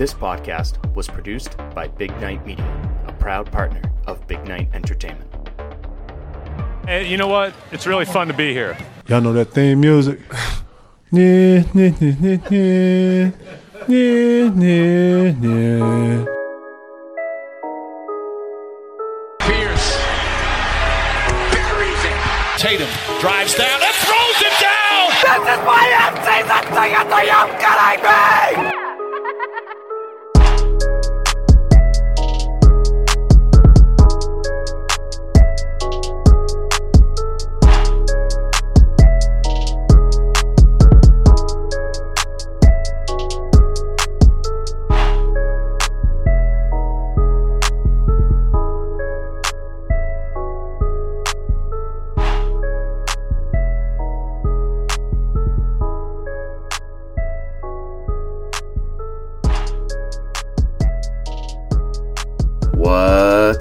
This podcast was produced by Big Night Media, a proud partner of Big Night Entertainment. Hey, you know what? It's really fun to be here. Y'all know that theme music? Yeah, yeah, yeah, yeah, yeah, yeah, yeah. Pierce buries it. Tatum drives down and throws it down. This is my in-season ticket to you kidding me?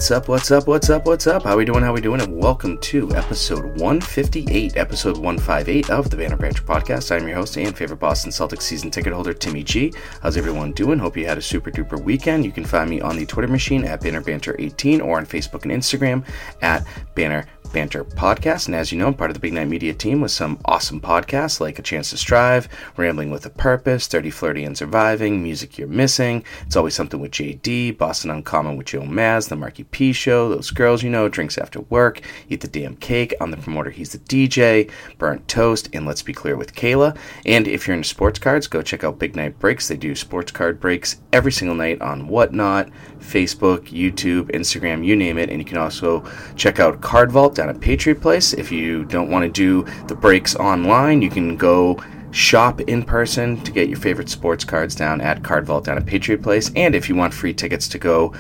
What's up, what's up, what's up, what's up? How we doing, how we doing? And welcome to episode 158, episode 158 of the Banner Banter Podcast. I'm your host and favorite Boston Celtics season ticket holder, Timmy G. How's everyone doing? Hope you had a super duper weekend. You can find me on the Twitter machine at Banner Banter 18 or on Facebook and Instagram at Banner Banter Podcast. And as you know, I'm part of the Big Night Media team with some awesome podcasts like A Chance to Strive, Rambling with a Purpose, 30 Flirty and Surviving, Music You're Missing, It's Always Something with JD, Boston Uncommon with Joe Maz, The Marky P Show, Those Girls You Know, Drinks After Work, Eat the Damn Cake, On the Promoter He's the DJ, Burnt Toast, and Let's Be Clear with Kayla. And if you're into sports cards, go check out Big Night Breaks. They do sports card breaks every single night on Whatnot, Facebook, YouTube, Instagram, you name it. And you can also check out Card Vault down at Patriot Place. If you don't want to do the breaks online, you can go shop in person to get your favorite sports cards down at Card Vault down at Patriot Place. And if you want free tickets to go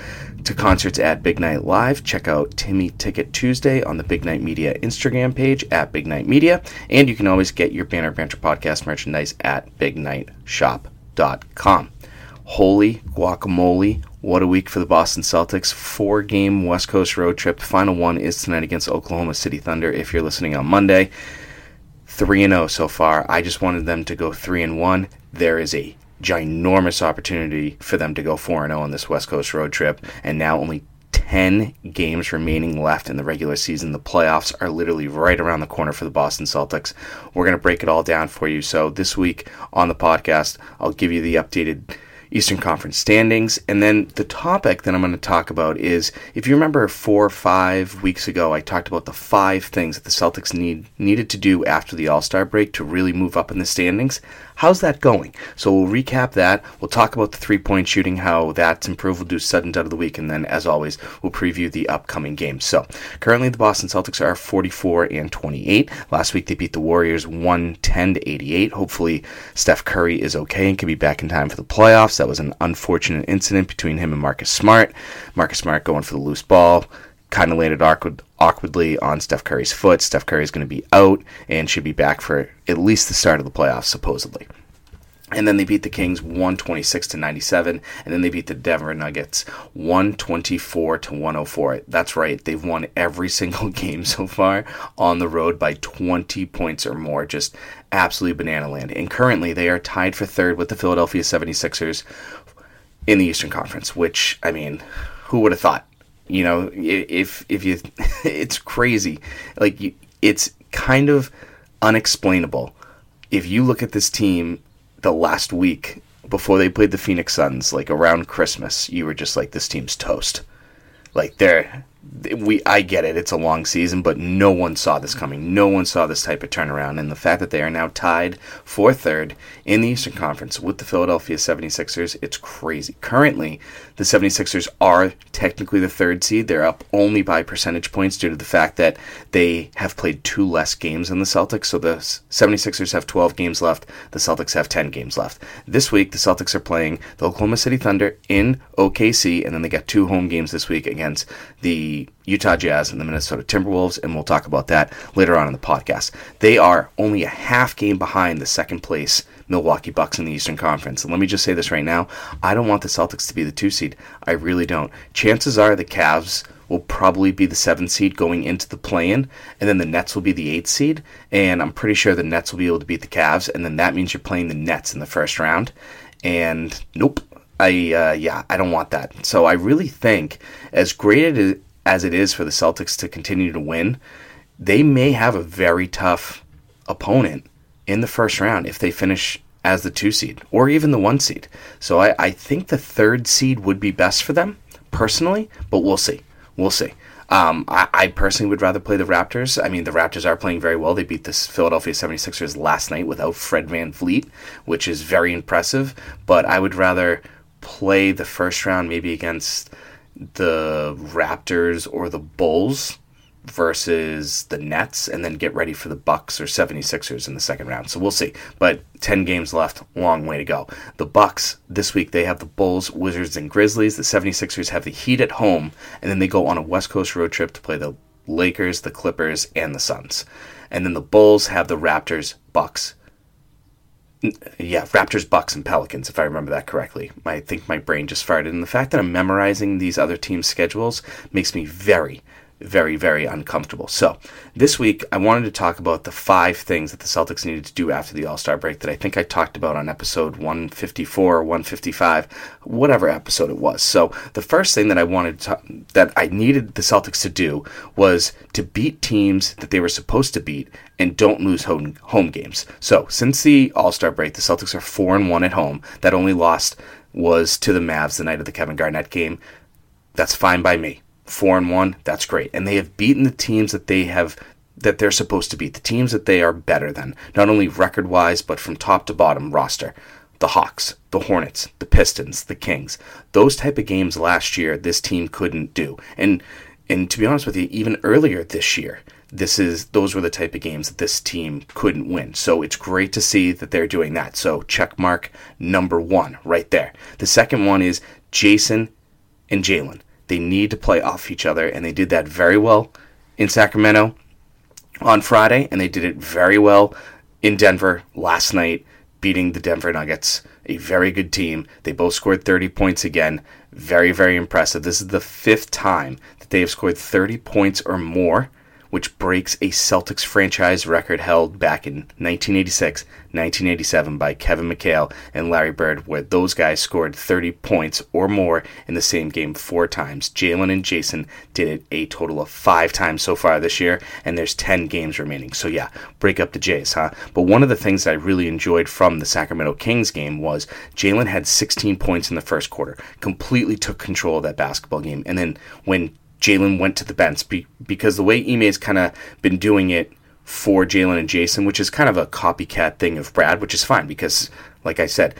to concerts at Big Night Live, check out Timmy Ticket Tuesday on the Big Night Media Instagram page at Big Night Media. And you can always get your Banner Banter podcast merchandise at bignightshop.com. Holy guacamole. What a week for the Boston Celtics. Four game West Coast road trip. Final one is tonight against Oklahoma City Thunder if you're listening on Monday. 3 and 0 so far. I just wanted them to go 3 and 1. There is a ginormous opportunity for them to go 4 and 0 on this West Coast road trip and now only 10 games remaining left in the regular season. The playoffs are literally right around the corner for the Boston Celtics. We're going to break it all down for you. So, this week on the podcast, I'll give you the updated Eastern Conference standings. And then the topic that I'm going to talk about is if you remember four or five weeks ago, I talked about the five things that the Celtics need needed to do after the All Star break to really move up in the standings. How's that going? So we'll recap that. We'll talk about the three point shooting, how that's improved. We'll do stud and dud of the week, and then, as always, we'll preview the upcoming games. So currently, the Boston Celtics are 44 and 28. Last week they beat the Warriors 110 to 88. Hopefully, Steph Curry is okay and can be back in time for the playoffs. That was an unfortunate incident between him and Marcus Smart. Marcus Smart going for the loose ball kind of landed awkward, awkwardly on Steph Curry's foot. Steph Curry is going to be out and should be back for at least the start of the playoffs, supposedly. And then they beat the Kings 126 to 97, and then they beat the Denver Nuggets 124 to 104. That's right, they've won every single game so far on the road by 20 points or more. Just absolutely banana land. And currently, they are tied for third with the Philadelphia 76ers in the Eastern Conference, which, I mean, who would have thought? You know, if if you, it's crazy. Like you, it's kind of unexplainable. If you look at this team the last week before they played the Phoenix Suns, like around Christmas, you were just like, this team's toast. Like they're we I get it, it's a long season, but no one saw this coming. No one saw this type of turnaround. And the fact that they are now tied for third in the Eastern Conference with the Philadelphia 76ers, it's crazy. Currently, the 76ers are technically the third seed. They're up only by percentage points due to the fact that they have played two less games than the Celtics. So the 76ers have 12 games left, the Celtics have 10 games left. This week, the Celtics are playing the Oklahoma City Thunder in OKC, and then they got two home games this week against the Utah Jazz and the Minnesota Timberwolves, and we'll talk about that later on in the podcast. They are only a half game behind the second place Milwaukee Bucks in the Eastern Conference. And let me just say this right now I don't want the Celtics to be the two seed. I really don't. Chances are the Cavs will probably be the seventh seed going into the play in, and then the Nets will be the eighth seed. And I'm pretty sure the Nets will be able to beat the Cavs, and then that means you're playing the Nets in the first round. And nope, I uh, yeah, I don't want that. So I really think, as great as it is for the Celtics to continue to win, they may have a very tough opponent in the first round if they finish as the two seed or even the one seed. So I, I think the third seed would be best for them personally, but we'll see. We'll see. Um, I, I, personally would rather play the Raptors. I mean, the Raptors are playing very well. They beat the Philadelphia 76ers last night without Fred Van VanVleet, which is very impressive. But I would rather play the first round maybe against the Raptors or the Bulls versus the Nets and then get ready for the Bucks or 76ers in the second round. So we'll see. But 10 games left, long way to go. The Bucks this week they have the Bulls, Wizards and Grizzlies. The 76ers have the Heat at home and then they go on a West Coast road trip to play the Lakers, the Clippers and the Suns. And then the Bulls have the Raptors, Bucks, yeah, Raptors, Bucks, and Pelicans, if I remember that correctly. I think my brain just farted. And the fact that I'm memorizing these other teams' schedules makes me very, very, very uncomfortable. So, this week I wanted to talk about the five things that the Celtics needed to do after the All Star break that I think I talked about on episode 154 or 155, whatever episode it was. So, the first thing that I wanted to, that I needed the Celtics to do was to beat teams that they were supposed to beat and don't lose home, home games. So, since the All Star break, the Celtics are 4 and 1 at home. That only lost was to the Mavs the night of the Kevin Garnett game. That's fine by me four and one, that's great. And they have beaten the teams that they have that they're supposed to beat, the teams that they are better than, not only record wise, but from top to bottom roster. The Hawks, the Hornets, the Pistons, the Kings. Those type of games last year this team couldn't do. And and to be honest with you, even earlier this year, this is those were the type of games that this team couldn't win. So it's great to see that they're doing that. So check mark number one right there. The second one is Jayson and Jaylen. They need to play off each other, and they did that very well in Sacramento on Friday, and they did it very well in Denver last night, beating the Denver Nuggets, a very good team. They both scored 30 points again. Very, very impressive. This is the fifth time that they have scored 30 points or more which breaks a Celtics franchise record held back in 1986 1987 by Kevin McHale and Larry Bird, where those guys scored 30 points or more in the same game four times. Jaylen and Jayson did it a total of five times so far this year, and there's 10 games remaining. So, yeah, break up the Jays, huh? But one of the things that I really enjoyed from the Sacramento Kings game was Jaylen had 16 points in the first quarter, completely took control of that basketball game. And then when Jaylen went to the bench be, because the way Ime has kind of been doing it for Jaylen and Jayson, which is kind of a copycat thing of Brad, which is fine because, like I said,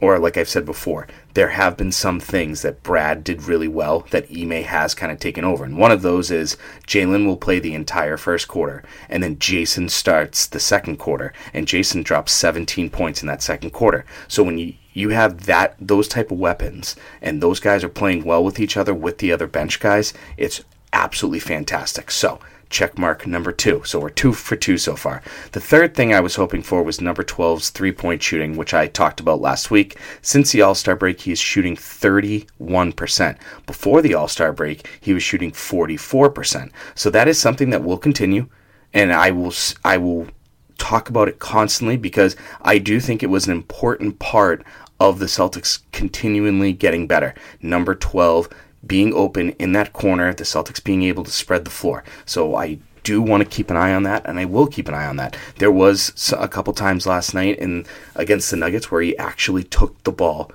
or like I've said before, there have been some things that Brad did really well that Ime has kind of taken over. And one of those is Jaylen will play the entire first quarter, and then Jayson starts the second quarter, and Jayson drops 17 points in that second quarter. So when you you have that those type of weapons and those guys are playing well with each other with the other bench guys, it's absolutely fantastic. So check mark number two. So we're two for two so far. The third thing I was hoping for was number 12's three point shooting, which I talked about last week. Since the All Star break, he is shooting 31%. Before the All Star break, he was shooting 44%. So that is something that will continue. And I will, I will talk about it constantly because I do think it was an important part of the Celtics continually getting better. Number 12 being open in that corner, the Celtics being able to spread the floor. So I do want to keep an eye on that, and I will keep an eye on that. There was a couple times last night in against the Nuggets where he actually took the ball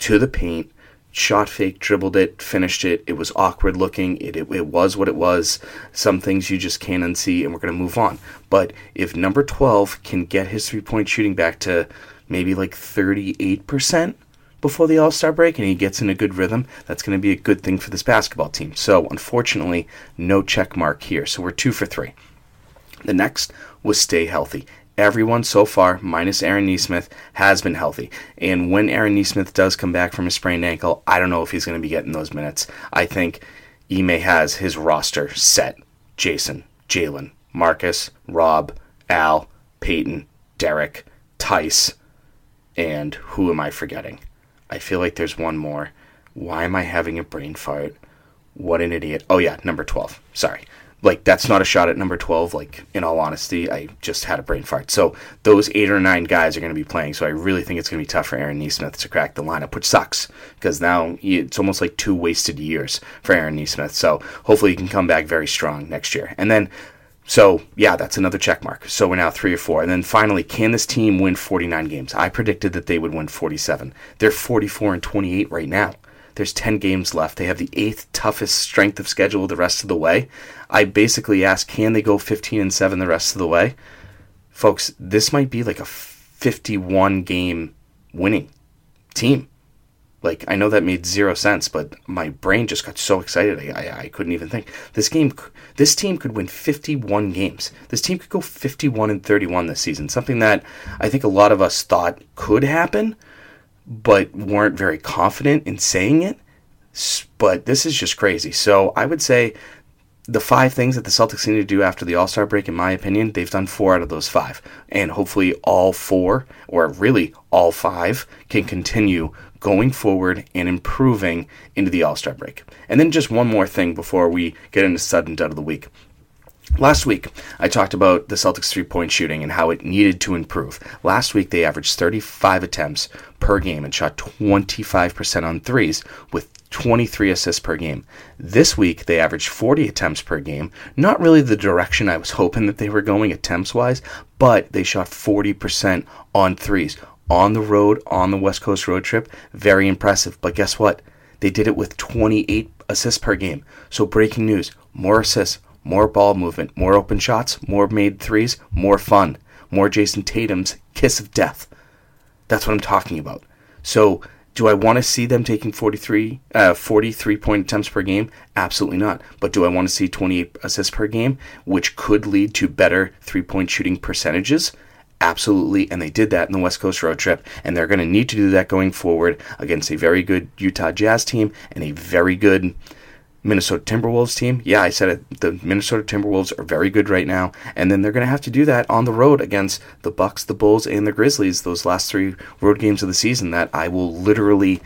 to the paint, shot fake, dribbled it, finished it. It was awkward looking. It, it, it was what it was. Some things you just can't unsee, and we're going to move on. But if number 12 can get his three point shooting back to maybe like 38%, before the All Star break and he gets in a good rhythm, that's going to be a good thing for this basketball team. So, unfortunately, no check mark here. So, we're two for three. The next was stay healthy. Everyone so far, minus Aaron Nesmith, has been healthy. And when Aaron Nesmith does come back from a sprained ankle, I don't know if he's going to be getting those minutes. I think Ime has his roster set. Jayson, Jaylen, Marcus, Rob, Al, Peyton, Derrick, Theis, and who am I forgetting? I feel like there's one more. Why am I having a brain fart? What an idiot. Oh, yeah, number 12. Sorry. like that's not a shot at number 12 like in all honesty i just had a brain fart so those eight or nine guys are going to be playing so i really think it's going to be tough for aaron nesmith to crack the lineup which sucks because now it's almost like two wasted years for aaron nesmith so hopefully he can come back very strong next year and then so yeah that's another check mark so we're now three or four and then finally can this team win 49 games i predicted that they would win 47 they're 44 and 28 right now there's 10 games left. They have the eighth toughest strength of schedule the rest of the way. I basically asked, can they go 15 and 7 the rest of the way? Folks, this might be like a 51 game winning team. Like, I know that made zero sense, but my brain just got so excited, I, I, couldn't even think. This game, this team could win 51 games. This team could go 51 and 31 this season, something that I think a lot of us thought could happen but weren't very confident in saying it. But this is just crazy. So I would say the five things that the Celtics need to do after the All Star break, in my opinion, they've done four out of those five. And hopefully, all four, or really all five, can continue going forward and improving into the All Star break. And then just one more thing before we get into stud and dud of the week. Last week, I talked about the Celtics three point shooting and how it needed to improve. Last week, they averaged 35 attempts per game and shot 25% on threes with 23 assists per game. This week, they averaged 40 attempts per game. Not really the direction I was hoping that they were going attempts wise, but they shot 40% on threes. On the road, on the West Coast road trip, very impressive. But guess what? They did it with 28 assists per game. So, breaking news more assists more ball movement, more open shots, more made threes, more fun, more Jayson Tatum's kiss of death. That's what I'm talking about. So, do I want to see them taking 43, uh, 43 point attempts per game? Absolutely not. But do I want to see 28 assists per game, which could lead to better three point shooting percentages? Absolutely. And they did that in the West Coast road trip. And they're going to need to do that going forward against a very good Utah Jazz team and a very good Minnesota Timberwolves team. Yeah, I said it. The Minnesota Timberwolves are very good right now, and then they're going to have to do that on the road against the Bucks, the Bulls, and the Grizzlies. Those last three road games of the season that I will literally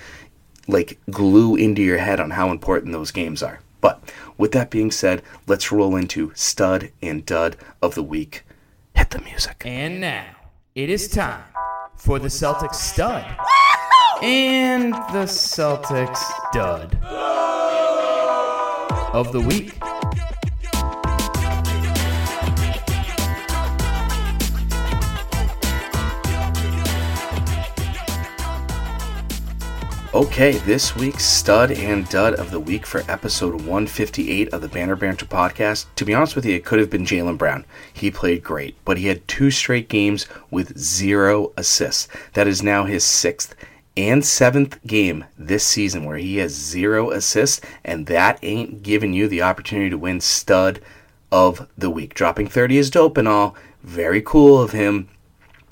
like glue into your head on how important those games are. But with that being said, let's roll into stud and dud of the week. Hit the music. And now it is time for the Celtics stud and the Celtics dud of the week. Okay, this week's stud and dud of the week for episode 158 of the Banner Banter podcast. To be honest with you, it could have been Jaylen Brown. He played great, but he had two straight games with zero assists. That is now his sixth and seventh game this season where he has zero assists, and that ain't giving you the opportunity to win stud of the week. Dropping 30 is dope and all. Very cool of him.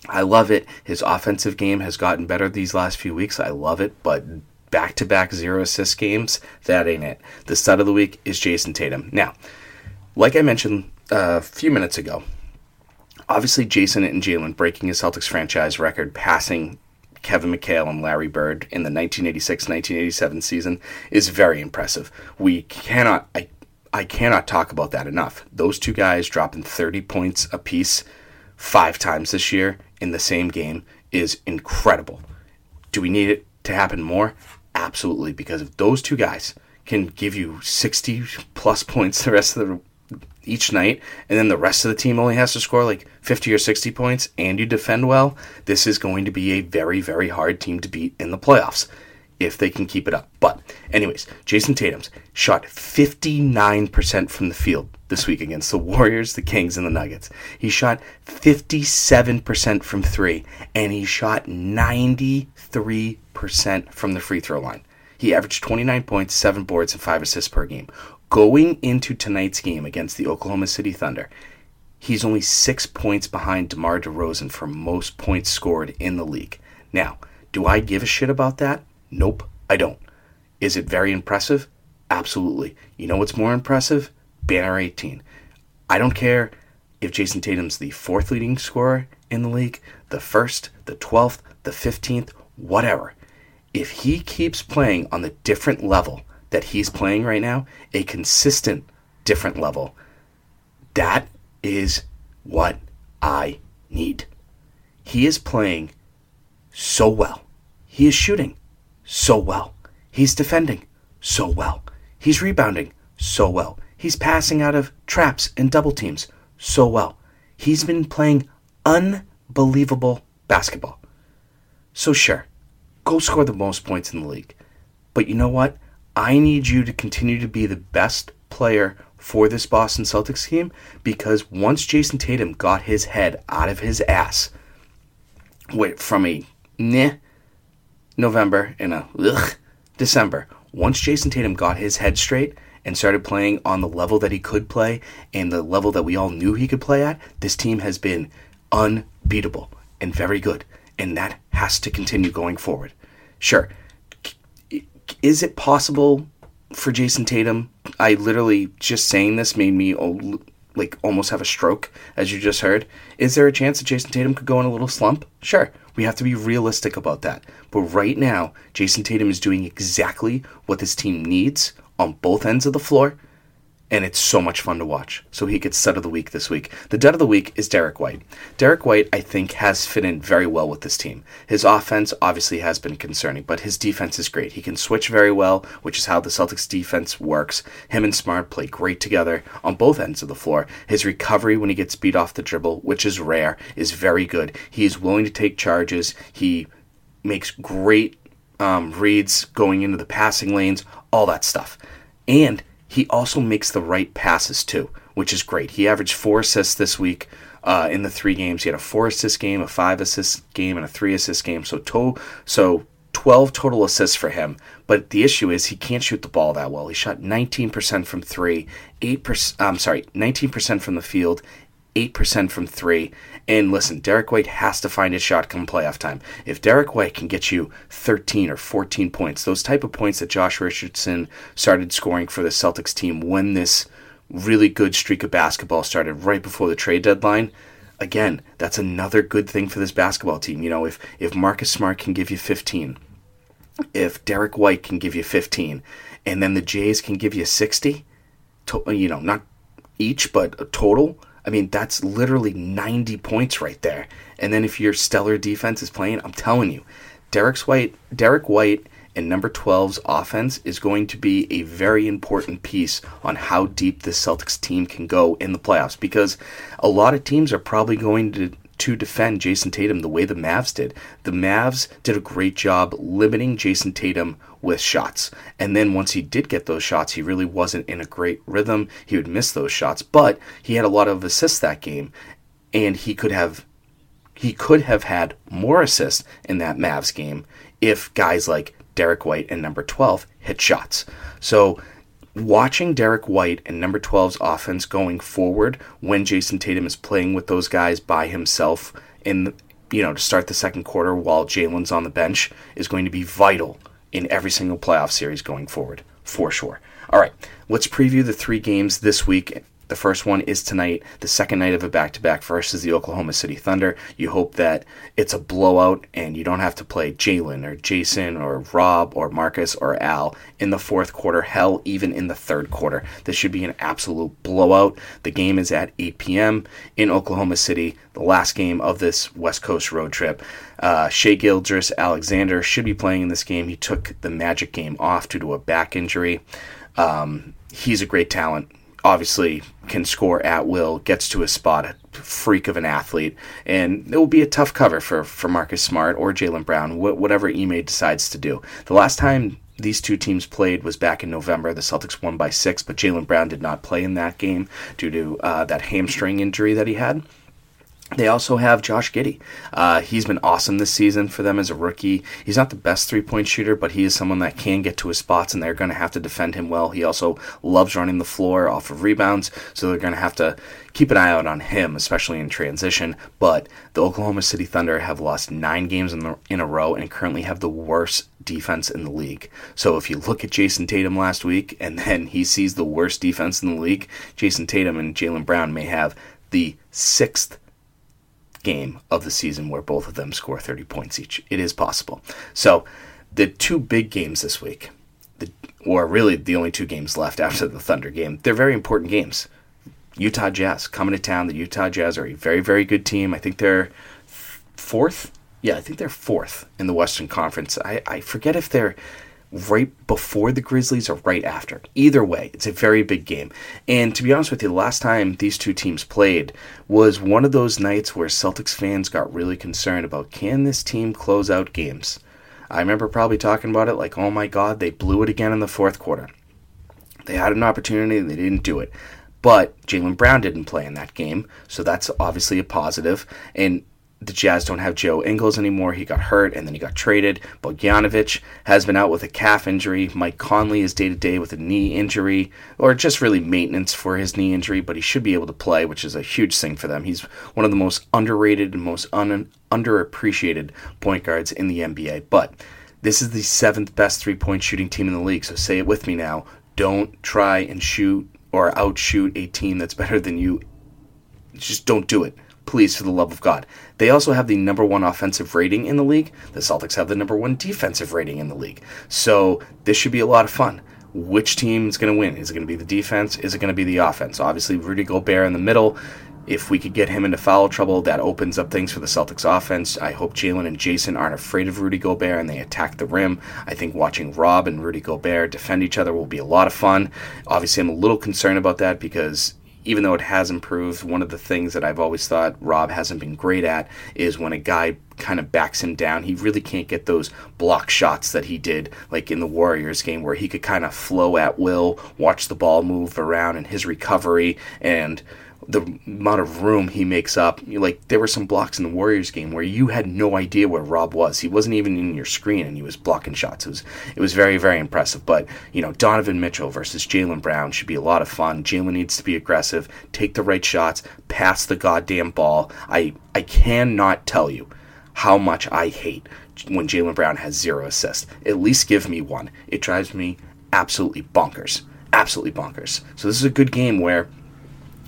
I love it. His offensive game has gotten better these last few weeks. I love it, but back to back zero assist games, that ain't it. The stud of the week is Jayson Tatum. Now, like I mentioned uh, a few minutes ago, obviously Jayson and Jaylen breaking his Celtics franchise record, passing Kevin McHale and Larry Bird in the 1986-1987 season is very impressive. We cannot I I cannot talk about that enough. Those two guys dropping 30 points apiece five times this year in the same game is incredible. Do we need it to happen more? Absolutely, because if those two guys can give you 60 plus points the rest of the each night, and then the rest of the team only has to score like 50 or 60 points, and you defend well, this is going to be a very, very hard team to beat in the playoffs if they can keep it up. But, anyways, Jayson Tatum's shot 59% from the field this week against the Warriors, the Kings, and the Nuggets. He shot 57% from three, and he shot 93% from the free throw line. He averaged 29 points, 7 boards, and 5 assists per game going into tonight's game against the Oklahoma City Thunder, he's only six points behind DeMar DeRozan for most points scored in the league. Now, do I give a shit about that? Nope, I don't. Is it very impressive? Absolutely. You know what's more impressive? Banner 18. I don't care if Jayson Tatum's the fourth leading scorer in the league, the first, the 12th, the 15th, whatever. If he keeps playing on the different level that he's playing right now, a consistent different level, That is what I need. He is playing so well. He is shooting so well. He's defending so well. He's rebounding so well. He's passing out of traps and double teams so well. He's been playing unbelievable basketball. So, sure, go score the most points in the league. But you know what? I need you to continue to be the best player for this Boston Celtics team because once Jayson Tatum got his head out of his ass wait, from a nah November and a ugh December, once Jayson Tatum got his head straight and started playing on the level that he could play and the level that we all knew he could play at, this team has been unbeatable and very good. And that has to continue going forward. Sure. Is it possible for Jayson Tatum? I literally just saying this made me like almost have a stroke, as you just heard. Is there a chance that Jayson Tatum could go in a little slump? Sure. We have to be realistic about that. But right now, Jayson Tatum is doing exactly what this team needs on both ends of the floor and it's so much fun to watch. So he gets stud of the week this week. The dud of the week is Derrick White. Derrick White, I think, has fit in very well with this team. His offense obviously has been concerning, but his defense is great. He can switch very well, which is how the Celtics defense works. Him and Smart play great together on both ends of the floor. His recovery when he gets beat off the dribble, which is rare, is very good. He is willing to take charges. He makes great um, reads going into the passing lanes, all that stuff. And he also makes the right passes too, which is great. He averaged four assists this week uh, in the three games. He had a four assist game, a five assist game, and a three assist game. So to- so 12 total assists for him. But the issue is he can't shoot the ball that well. He shot 19% from three, eight percent. I'm sorry, 19% from the field, 8% from three. And listen, Derrick White has to find his shot come playoff time. If Derrick White can get you 13 or 14 points, those type of points that Josh Richardson started scoring for the Celtics team when this really good streak of basketball started right before the trade deadline, again, that's another good thing for this basketball team. You know, if if Marcus Smart can give you 15, if Derrick White can give you 15, and then the Jays can give you 60, to, you know, not each, but a total I mean, that's literally 90 points right there. And then if your stellar defense is playing, I'm telling you, Derrick White, Derrick White and number 12's offense is going to be a very important piece on how deep this Celtics team can go in the playoffs because a lot of teams are probably going to to defend Jayson Tatum the way the Mavs did. The Mavs did a great job limiting Jayson Tatum with shots. And then once he did get those shots, he really wasn't in a great rhythm. He would miss those shots, but he had a lot of assists that game and he could have he could have had more assists in that Mavs game if guys like Derrick White and number 12 hit shots. So watching Derrick White and number 12's offense going forward when Jayson Tatum is playing with those guys by himself in you know to start the second quarter while Jaylen's on the bench is going to be vital in every single playoff series going forward for sure. All right, let's preview the three games this week the first one is tonight, the second night of a back to back versus the Oklahoma City Thunder. You hope that it's a blowout and you don't have to play Jaylen or Jayson or Rob or Marcus or Al in the fourth quarter, hell, even in the third quarter. This should be an absolute blowout. The game is at 8 p.m. in Oklahoma City, the last game of this West Coast road trip. Uh, Shai Gilgeous-Alexander should be playing in this game. He took the Magic game off due to a back injury. Um, he's a great talent obviously can score at will, gets to a spot, a freak of an athlete, and it will be a tough cover for, for Marcus Smart or Jaylen Brown, wh- whatever Ime decides to do. The last time these two teams played was back in November. The Celtics won by six, but Jaylen Brown did not play in that game due to uh, that hamstring injury that he had. They also have Josh Giddey. Uh, he's been awesome this season for them as a rookie. He's not the best three point shooter, but he is someone that can get to his spots, and they're going to have to defend him well. He also loves running the floor off of rebounds, so they're going to have to keep an eye out on him, especially in transition. But the Oklahoma City Thunder have lost nine games in, the, in a row and currently have the worst defense in the league. So if you look at Jayson Tatum last week and then he sees the worst defense in the league, Jayson Tatum and Jaylen Brown may have the sixth game of the season where both of them score 30 points each. It is possible. So, the two big games this week, the, or really the only two games left after the Thunder game, they're very important games. Utah Jazz coming to town. The Utah Jazz are a very, very good team. I think they're fourth. Yeah, I think they're fourth in the Western Conference. I, I forget if they're right before the Grizzlies or right after. Either way, it's a very big game. And to be honest with you, the last time these two teams played was one of those nights where Celtics fans got really concerned about can this team close out games? I remember probably talking about it like, oh my god, they blew it again in the fourth quarter. They had an opportunity and they didn't do it. But Jaylen Brown didn't play in that game, so that's obviously a positive. And the Jazz don't have Joe Ingles anymore. He got hurt and then he got traded. Bogdanovich has been out with a calf injury. Mike Conley is day to day with a knee injury, or just really maintenance for his knee injury, but he should be able to play, which is a huge thing for them. He's one of the most underrated and most un- underappreciated point guards in the NBA. But this is the seventh best three point shooting team in the league, so say it with me now. Don't try and shoot or outshoot a team that's better than you. Just don't do it please, for the love of God. They also have the number one offensive rating in the league. The Celtics have the number one defensive rating in the league. So this should be a lot of fun. Which team is going to win? Is it going to be the defense? Is it going to be the offense? Obviously, Rudy Gobert in the middle. If we could get him into foul trouble, that opens up things for the Celtics offense. I hope Jaylen and Jayson aren't afraid of Rudy Gobert and they attack the rim. I think watching Rob and Rudy Gobert defend each other will be a lot of fun. Obviously, I'm a little concerned about that because even though it has improved, one of the things that I've always thought Rob hasn't been great at is when a guy kind of backs him down, he really can't get those block shots that he did, like in the Warriors game, where he could kind of flow at will, watch the ball move around, and his recovery and the amount of room he makes up. Like there were some blocks in the Warriors game where you had no idea where Rob was. He wasn't even in your screen, and he was blocking shots. It was it was very very impressive. But you know Donovan Mitchell versus Jaylen Brown should be a lot of fun. Jaylen needs to be aggressive, take the right shots, pass the goddamn ball. I I cannot tell you how much I hate when Jaylen Brown has zero assists. At least give me one. It drives me absolutely bonkers. Absolutely bonkers. So this is a good game where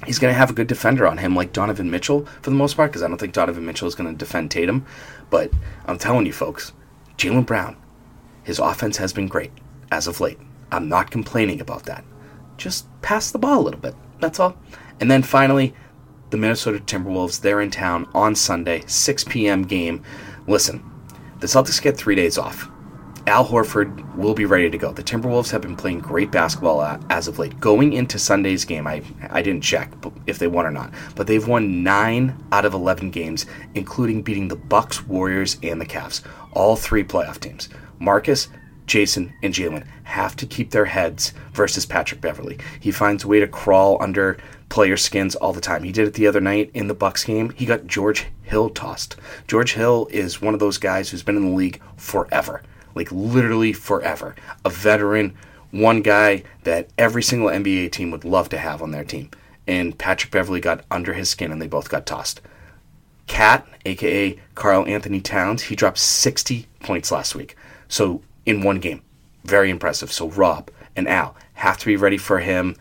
he's going to have a good defender on him, like Donovan Mitchell, for the most part, because I don't think Donovan Mitchell is going to defend Tatum. But I'm telling you, folks, Jaylen Brown, his offense has been great as of late. I'm not complaining about that. Just pass the ball a little bit. That's all. And then finally, the Minnesota Timberwolves, they're in town on Sunday, 6 p.m. game. Listen, the Celtics get three days off. Al Horford will be ready to go. The Timberwolves have been playing great basketball uh, as of late. Going into Sunday's game, I I didn't check if they won or not, but they've won nine out of eleven games, including beating the Bucks, Warriors, and the Cavs. All three playoff teams. Marcus, Jayson, and Jaylen have to keep their heads versus Patrick Beverley. He finds a way to crawl under player skins all the time. He did it the other night in the Bucks game. He got George Hill tossed. George Hill is one of those guys who's been in the league forever like literally forever. A veteran, one guy that every single NBA team would love to have on their team. And Patrick Beverley got under his skin and they both got tossed. KAT, aka Karl-Anthony Towns, he dropped 60 points last week. So in one game. Very impressive. So Rob and Al have to be ready for him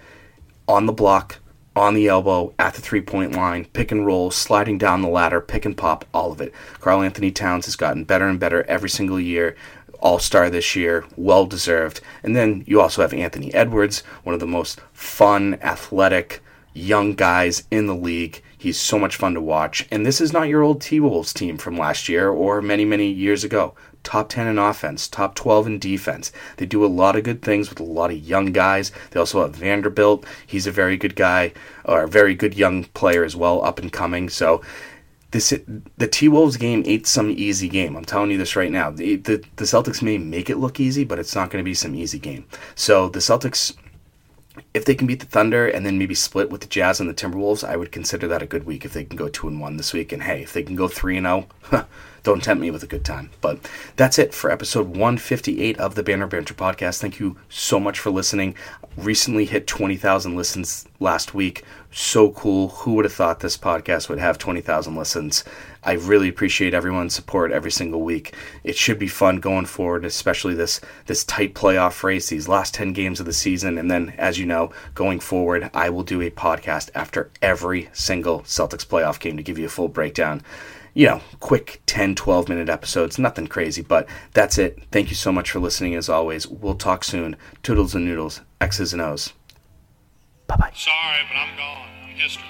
on the block, on the elbow, at the three point line, pick and roll, sliding down the ladder, pick and pop, all of it. Karl-Anthony Towns has gotten better and better every single year. All Star this year, well deserved. And then you also have Anthony Edwards, one of the most fun, athletic, young guys in the league. He's so much fun to watch. And this is not your old T Wolves team from last year or many, many years ago. Top 10 in offense, top 12 in defense. They do a lot of good things with a lot of young guys. They also have Vanderbilt. He's a very good guy, or a very good young player as well, up and coming. So this the T Wolves game ain't some easy game. I'm telling you this right now. The, the, the Celtics may make it look easy, but it's not going to be some easy game. So the Celtics, if they can beat the Thunder and then maybe split with the Jazz and the Timberwolves, I would consider that a good week. If they can go two and one this week, and hey, if they can go three and zero, oh, don't tempt me with a good time. But that's it for episode 158 of the Banner Banter podcast. Thank you so much for listening. Recently hit 20,000 listens last week. So cool. Who would have thought this podcast would have 20,000 listens? I really appreciate everyone's support every single week. It should be fun going forward, especially this this tight playoff race, these last 10 games of the season, and then as you know, going forward, I will do a podcast after every single Celtics playoff game to give you a full breakdown you know, quick 10, 12 minute episodes, nothing crazy, but that's it. Thank you so much for listening as always. We'll talk soon. Toodles and noodles, X's and O's. Bye bye. Sorry, but I'm gone. I'm history.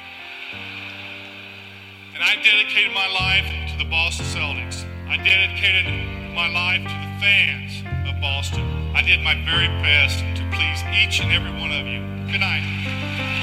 And I dedicated my life to the Boston Celtics. I dedicated my life to the fans of Boston. I did my very best to please each and every one of you. Good night.